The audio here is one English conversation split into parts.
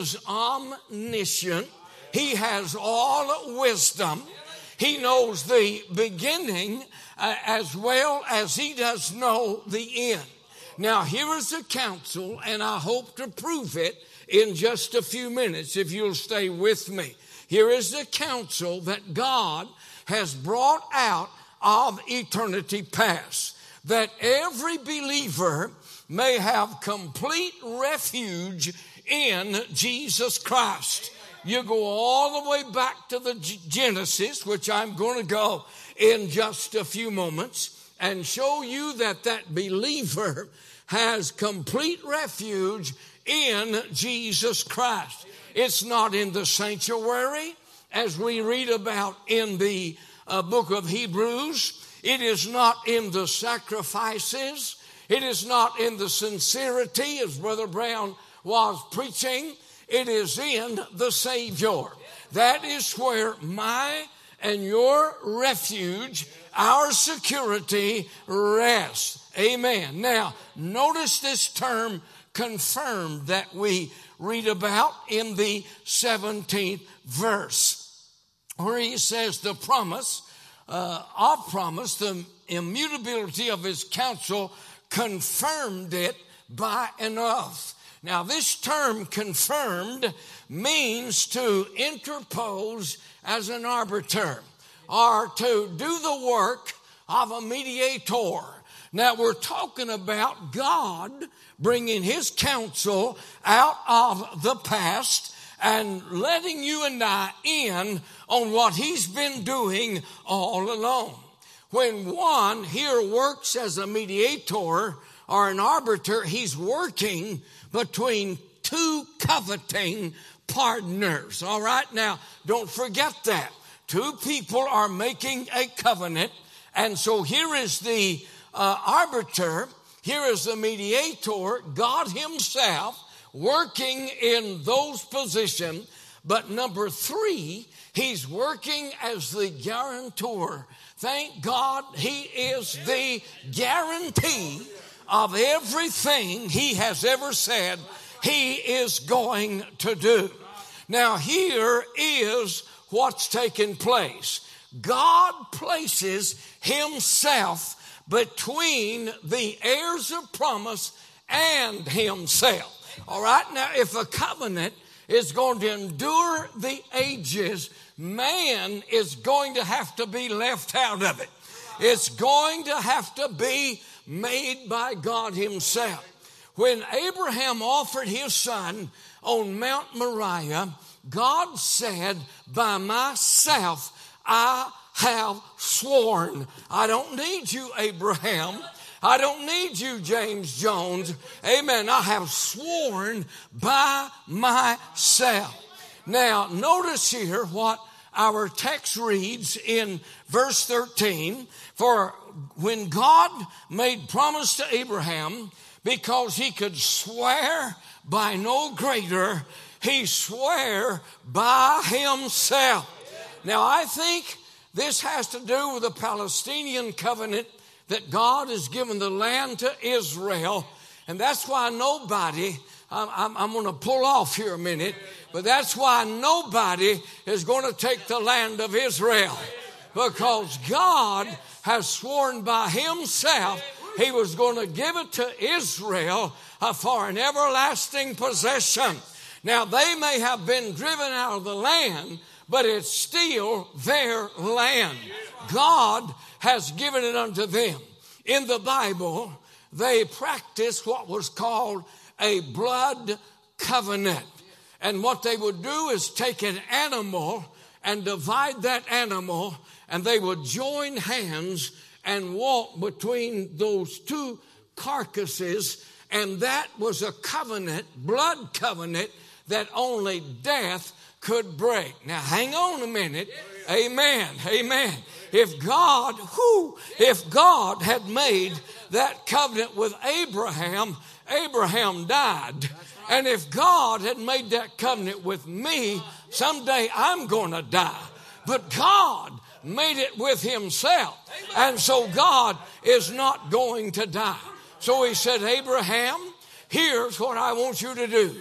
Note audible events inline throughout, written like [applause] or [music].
is omniscient. He has all wisdom. He knows the beginning uh, as well as he does know the end. Now, here is the counsel, and I hope to prove it in just a few minutes if you'll stay with me. Here is the counsel that God has brought out of eternity past that every believer may have complete refuge in Jesus Christ. You go all the way back to the Genesis, which I'm going to go in just a few moments, and show you that that believer has complete refuge in Jesus Christ. It's not in the sanctuary, as we read about in the uh, book of Hebrews. It is not in the sacrifices. It is not in the sincerity, as Brother Brown was preaching. It is in the Savior. That is where my and your refuge, our security rests. Amen. Now, notice this term confirmed that we read about in the 17th verse, where he says the promise uh, of promise, the immutability of his counsel confirmed it by an of. Now, this term confirmed means to interpose as an arbiter or to do the work of a mediator. Now, we're talking about God bringing his counsel out of the past and letting you and I in on what he's been doing all along. When one here works as a mediator or an arbiter, he's working between two coveting partners. All right. Now, don't forget that. Two people are making a covenant. And so here is the uh, arbiter. Here is the mediator, God Himself, working in those positions. But number three, He's working as the guarantor. Thank God He is the guarantee of everything He has ever said He is going to do. Now, here is what's taking place God places Himself between the heirs of promise and Himself. All right, now, if a covenant is going to endure the ages, man is going to have to be left out of it. It's going to have to be made by God Himself. When Abraham offered his son on Mount Moriah, God said, By myself I have sworn. I don't need you, Abraham. I don't need you, James Jones. Amen. I have sworn by myself. Now, notice here what our text reads in verse 13. For when God made promise to Abraham, because he could swear by no greater, he swore by himself. Now, I think this has to do with the Palestinian covenant that God has given the land to Israel. And that's why nobody, I'm, I'm, I'm going to pull off here a minute, but that's why nobody is going to take the land of Israel. Because God has sworn by Himself He was going to give it to Israel for an everlasting possession. Now, they may have been driven out of the land, but it's still their land. God has given it unto them. In the Bible, they practiced what was called a blood covenant. And what they would do is take an animal and divide that animal, and they would join hands and walk between those two carcasses. And that was a covenant, blood covenant, that only death could break. Now, hang on a minute. Amen. Amen. If God, who, if God had made that covenant with Abraham, Abraham died. And if God had made that covenant with me, someday I'm going to die. But God made it with himself. And so God is not going to die. So he said, Abraham, here's what I want you to do.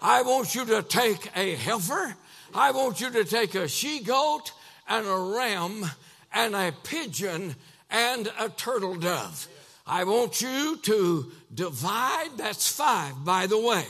I want you to take a heifer. I want you to take a she goat and a ram and a pigeon and a turtle dove. I want you to divide. That's five, by the way.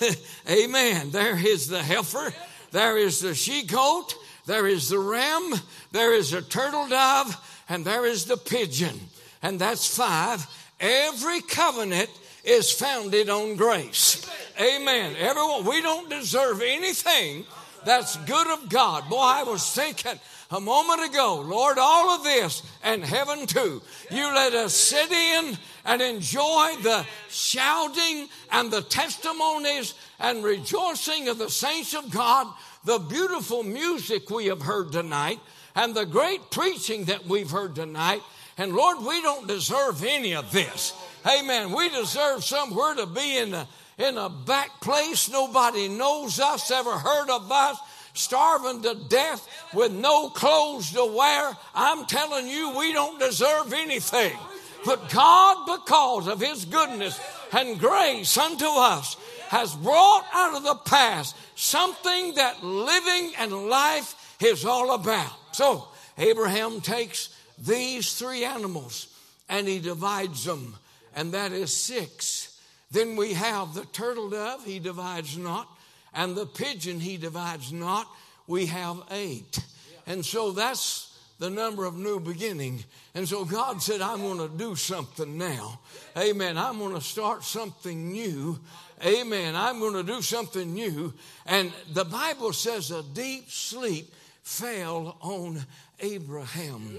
[laughs] Amen. There is the heifer. There is the she goat. There is the ram. There is a turtle dove. And there is the pigeon. And that's five. Every covenant is founded on grace. Amen. Everyone, we don't deserve anything that's good of God. Boy, I was thinking a moment ago, Lord, all of this and heaven too. You let us sit in and enjoy the shouting and the testimonies and rejoicing of the saints of God, the beautiful music we have heard tonight, and the great preaching that we've heard tonight. And Lord, we don't deserve any of this. Amen. We deserve somewhere to be in a, in a back place. Nobody knows us, ever heard of us starving to death with no clothes to wear. I'm telling you, we don't deserve anything. But God, because of His goodness and grace unto us, has brought out of the past something that living and life is all about. So, Abraham takes these three animals and he divides them, and that is six. Then we have the turtle dove, he divides not and the pigeon he divides not, we have eight. And so that's the number of new beginning. And so God said, I'm going to do something now. Amen. I'm going to start something new. Amen. I'm going to do something new. And the Bible says a deep sleep fell on Abraham.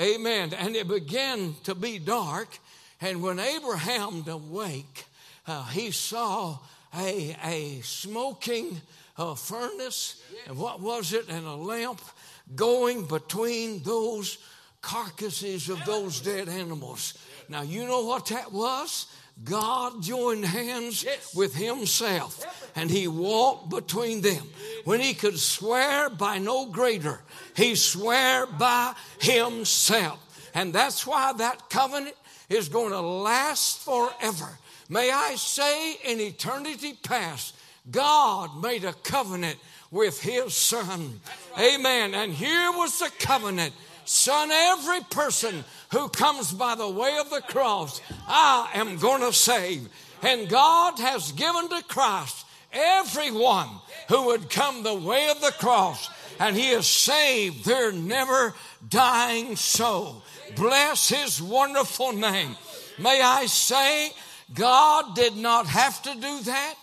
Amen. And it began to be dark. And when Abraham awake, uh, he saw a, a smoking uh, furnace, and what was it? And a lamp going between those carcasses of those dead animals. Now, you know what that was? God joined hands with Himself and He walked between them. When He could swear by no greater, He swore by Himself. And that's why that covenant is going to last forever. May I say, in eternity past, God made a covenant with His Son. Amen. And here was the covenant. Son, every person who comes by the way of the cross, I am going to save. And God has given to Christ everyone who would come the way of the cross. And He has saved their never dying soul. Bless His wonderful name. May I say, God did not have to do that.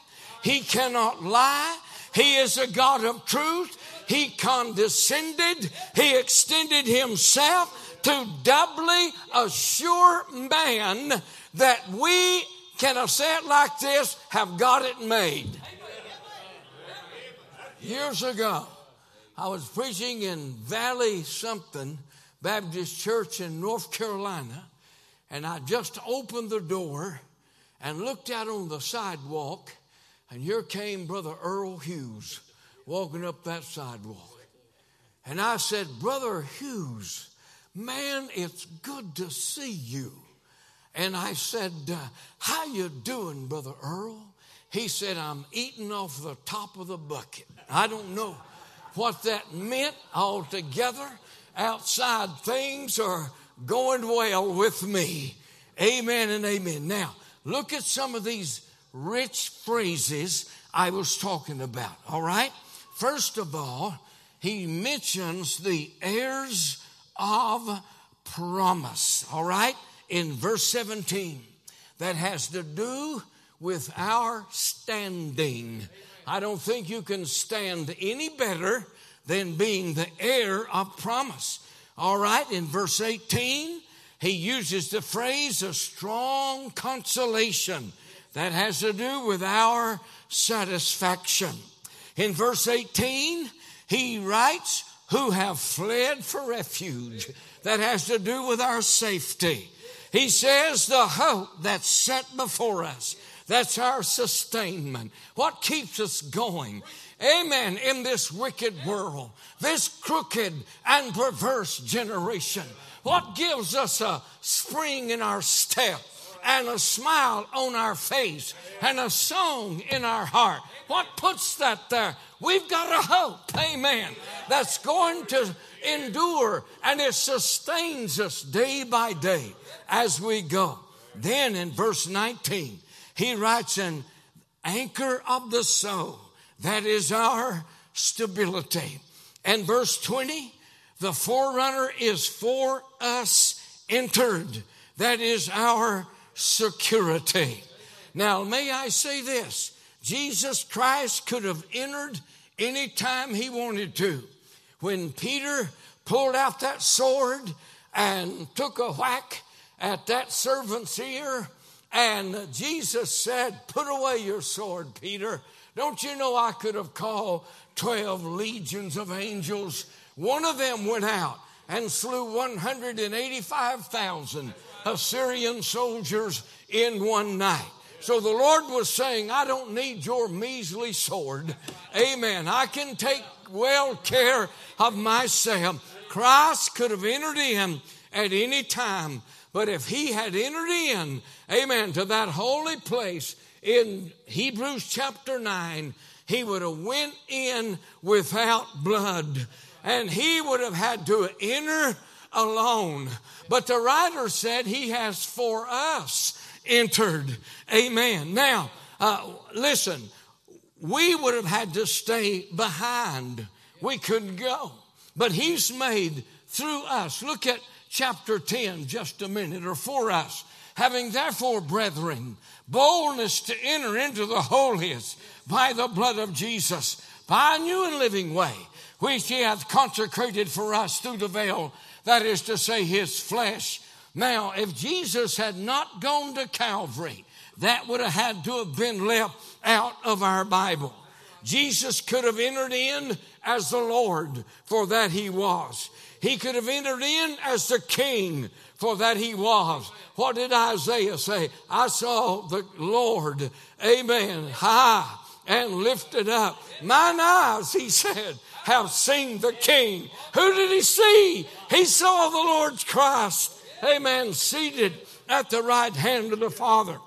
He cannot lie. He is a God of truth. He condescended. He extended himself to doubly assure man that we, can say it like this, have got it made. Years ago, I was preaching in Valley something Baptist Church in North Carolina, and I just opened the door and looked out on the sidewalk, and here came Brother Earl Hughes walking up that sidewalk. And I said, Brother Hughes, man, it's good to see you. And I said, uh, how you doing, Brother Earl? He said, I'm eating off the top of the bucket. I don't know what that meant altogether. Outside things are going well with me. Amen and amen. Now, Look at some of these rich phrases I was talking about, all right? First of all, he mentions the heirs of promise, all right? In verse 17, that has to do with our standing. I don't think you can stand any better than being the heir of promise. All right, in verse 18, he uses the phrase a strong consolation that has to do with our satisfaction. In verse 18, he writes, who have fled for refuge. That has to do with our safety. He says the hope that's set before us. That's our sustainment. What keeps us going? Amen. In this wicked world, this crooked and perverse generation. What gives us a spring in our step? and a smile on our face and a song in our heart. What puts that there? We've got a hope, amen, that's going to endure and it sustains us day by day as we go. Then in verse 19, he writes, An anchor of the soul, that is our stability. And verse 20, the forerunner is for us entered, that is our security. Now, may I say this Jesus Christ could have entered anytime he wanted to. When Peter pulled out that sword and took a whack at that servant's ear, and Jesus said, Put away your sword, Peter. Don't you know I could have called 12 legions of angels? One of them went out and slew 185,000 Assyrian soldiers in one night. So the Lord was saying, I don't need your measly sword. Amen. I can take well care of myself. Christ could have entered in at any time, but if he had entered in, amen, to that holy place in Hebrews chapter 9, he would have went in without blood and he would have had to enter alone. But the writer said he has for us entered. Amen. Now, uh, listen, we would have had to stay behind. We couldn't go. But he's made through us. Look at chapter 10 just a minute, or for us. Having therefore, brethren, boldness to enter into the holiest by the blood of Jesus, by a new and living way, which he hath consecrated for us through the veil, that is to say, his flesh. Now, if Jesus had not gone to Calvary, that would have had to have been left out of our Bible. Jesus could have entered in as the Lord, for that he was. He could have entered in as the king, for that he was. What did Isaiah say? I saw the Lord, amen, high and lifted up. Mine eyes, he said, have seen the king. Who did he see? He saw the Lord's Christ, amen, seated at the right hand of the Father.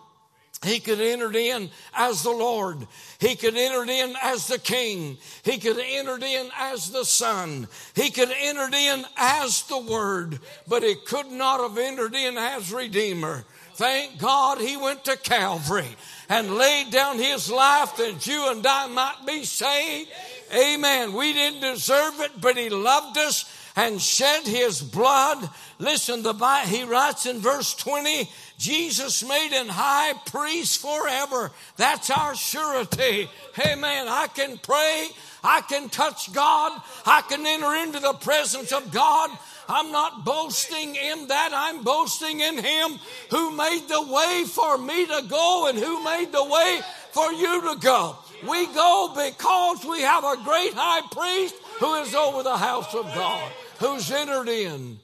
He could enter in as the Lord. He could enter in as the King. He could enter in as the Son. He could enter in as the Word, but he could not have entered in as Redeemer. Thank God he went to Calvary and laid down his life that you and I might be saved. Amen. We didn't deserve it, but he loved us and shed his blood. Listen, the Bible, he writes in verse 20, Jesus made an high priest forever. That's our surety. Amen. I can pray. I can touch God. I can enter into the presence of God. I'm not boasting in that. I'm boasting in Him who made the way for me to go and who made the way for you to go. We go because we have a great high priest who is over the house of God, who's entered in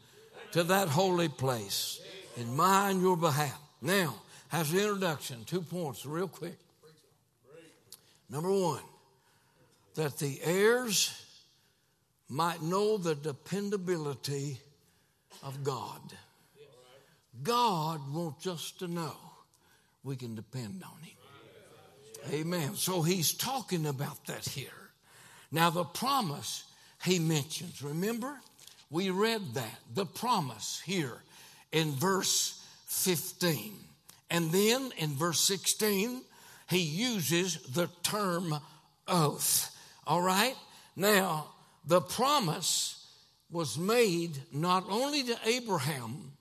to that holy place in my and your behalf. Now, as an introduction, two points real quick. Number one, that the heirs might know the dependability of God. God wants us to know we can depend on Him. Amen. So he's talking about that here. Now, the promise he mentions, remember? We read that, the promise here in verse 15. And then in verse 16, he uses the term oath. All right? Now, the promise was made not only to Abraham,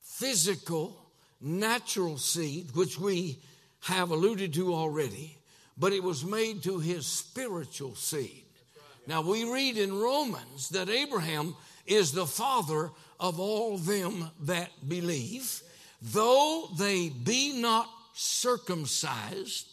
physical, natural seed, which we have alluded to already, but it was made to his spiritual seed. Now we read in Romans that Abraham is the father of all them that believe, though they be not circumcised,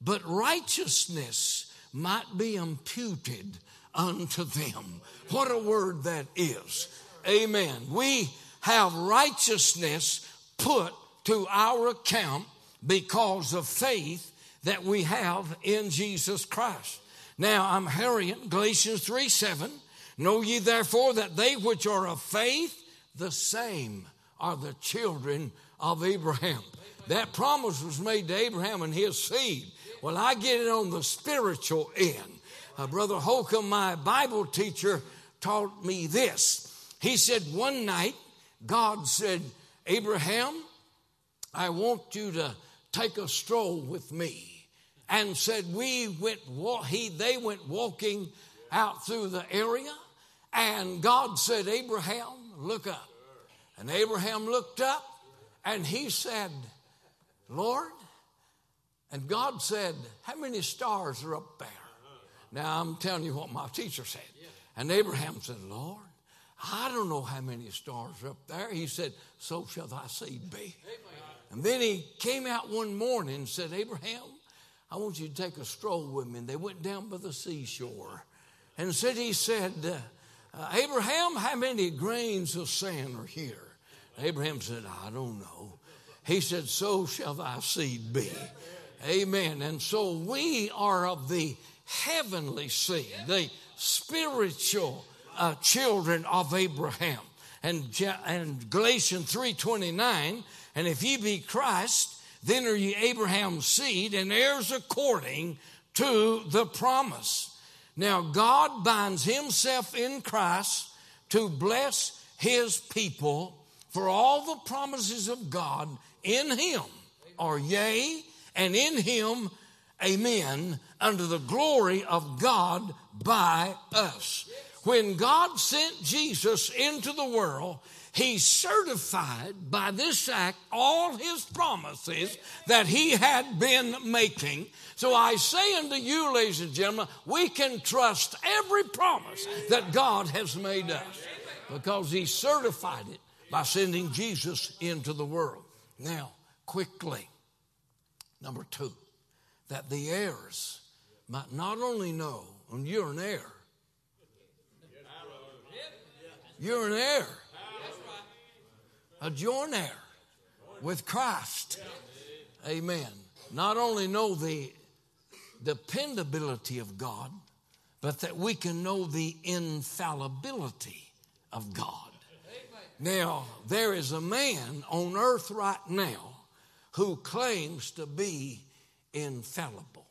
but righteousness might be imputed unto them. What a word that is. Amen. We have righteousness put to our account because of faith that we have in Jesus Christ. Now I'm hurrying. Galatians 3 7. Know ye therefore that they which are of faith, the same are the children of Abraham. That promise was made to Abraham and his seed. Well, I get it on the spiritual end. Uh, Brother Holcomb, my Bible teacher, taught me this. He said one night, God said, Abraham, I want you to take a stroll with me. And said, we went, he, they went walking out through the area. And God said, Abraham, look up. And Abraham looked up and he said, Lord, and God said, How many stars are up there? Now I'm telling you what my teacher said. And Abraham said, Lord, I don't know how many stars are up there. He said, So shall thy seed be. And then he came out one morning and said, Abraham, I want you to take a stroll with me. And they went down by the seashore. And said, he said, uh, Abraham, how many grains of sand are here? Abraham said, I don't know. He said, So shall thy seed be. Amen. And so we are of the heavenly seed, the spiritual uh, children of Abraham. And, and Galatians 3.29, and if ye be Christ, then are ye Abraham's seed and heirs according to the promise. Now God binds himself in Christ to bless his people for all the promises of God in him are yea, and in him amen, under the glory of God by us. When God sent Jesus into the world, he certified by this act all his promises that he had been making. So I say unto you, ladies and gentlemen, we can trust every promise that God has made us because he certified it by sending Jesus into the world. Now, quickly, number two, that the heirs might not only know, and you're an heir, you're an heir, a joint heir with Christ. Amen. Not only know the dependability of God, but that we can know the infallibility of God. Now, there is a man on earth right now who claims to be infallible.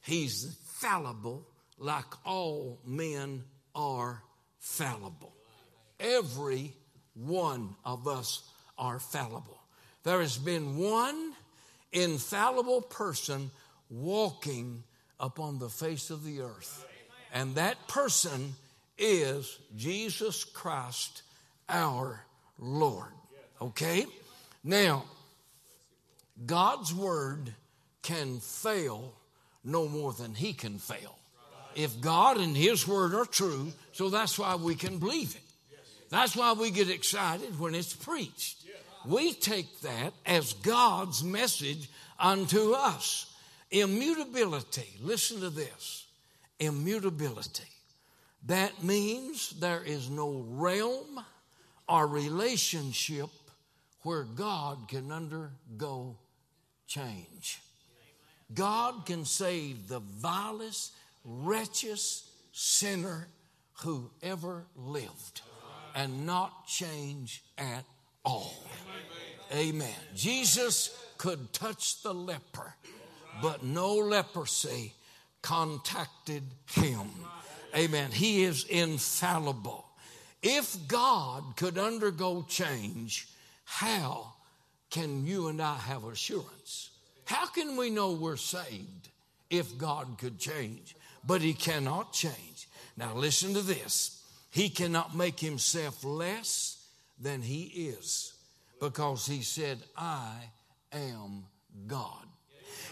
He's fallible like all men are fallible. Every one of us are fallible. There has been one infallible person walking upon the face of the earth, and that person is Jesus Christ our Lord. Okay? Now, God's word can fail no more than he can fail. If God and his word are true, so that's why we can believe it. That's why we get excited when it's preached. We take that as God's message unto us. Immutability, listen to this immutability. That means there is no realm or relationship where God can undergo change. God can save the vilest, wretchedest sinner who ever lived and not change at all. Amen. Jesus could touch the leper, but no leprosy contacted him. Amen. He is infallible. If God could undergo change, how can you and I have assurance? How can we know we're saved if God could change? But He cannot change. Now, listen to this He cannot make Himself less than He is because He said, I am God.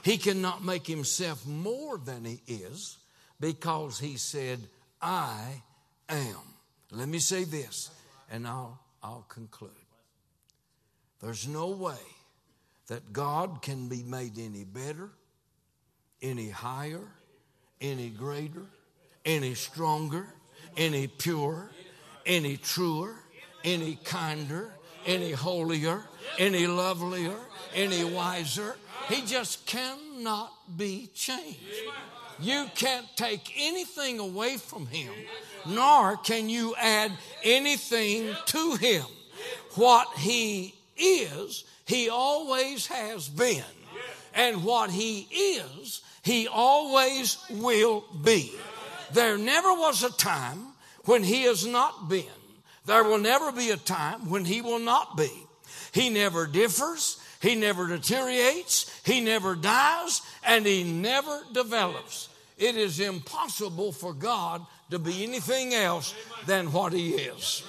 He cannot make Himself more than He is because He said, I am. Let me say this, and I'll, I'll conclude. There's no way that God can be made any better, any higher, any greater, any stronger, any purer, any truer, any kinder, any holier, any lovelier, any wiser. He just cannot be changed. You can't take anything away from him nor can you add anything to him. What he is, He always has been. And what He is, He always will be. There never was a time when He has not been. There will never be a time when He will not be. He never differs. He never deteriorates. He never dies. And He never develops. It is impossible for God to be anything else than what He is.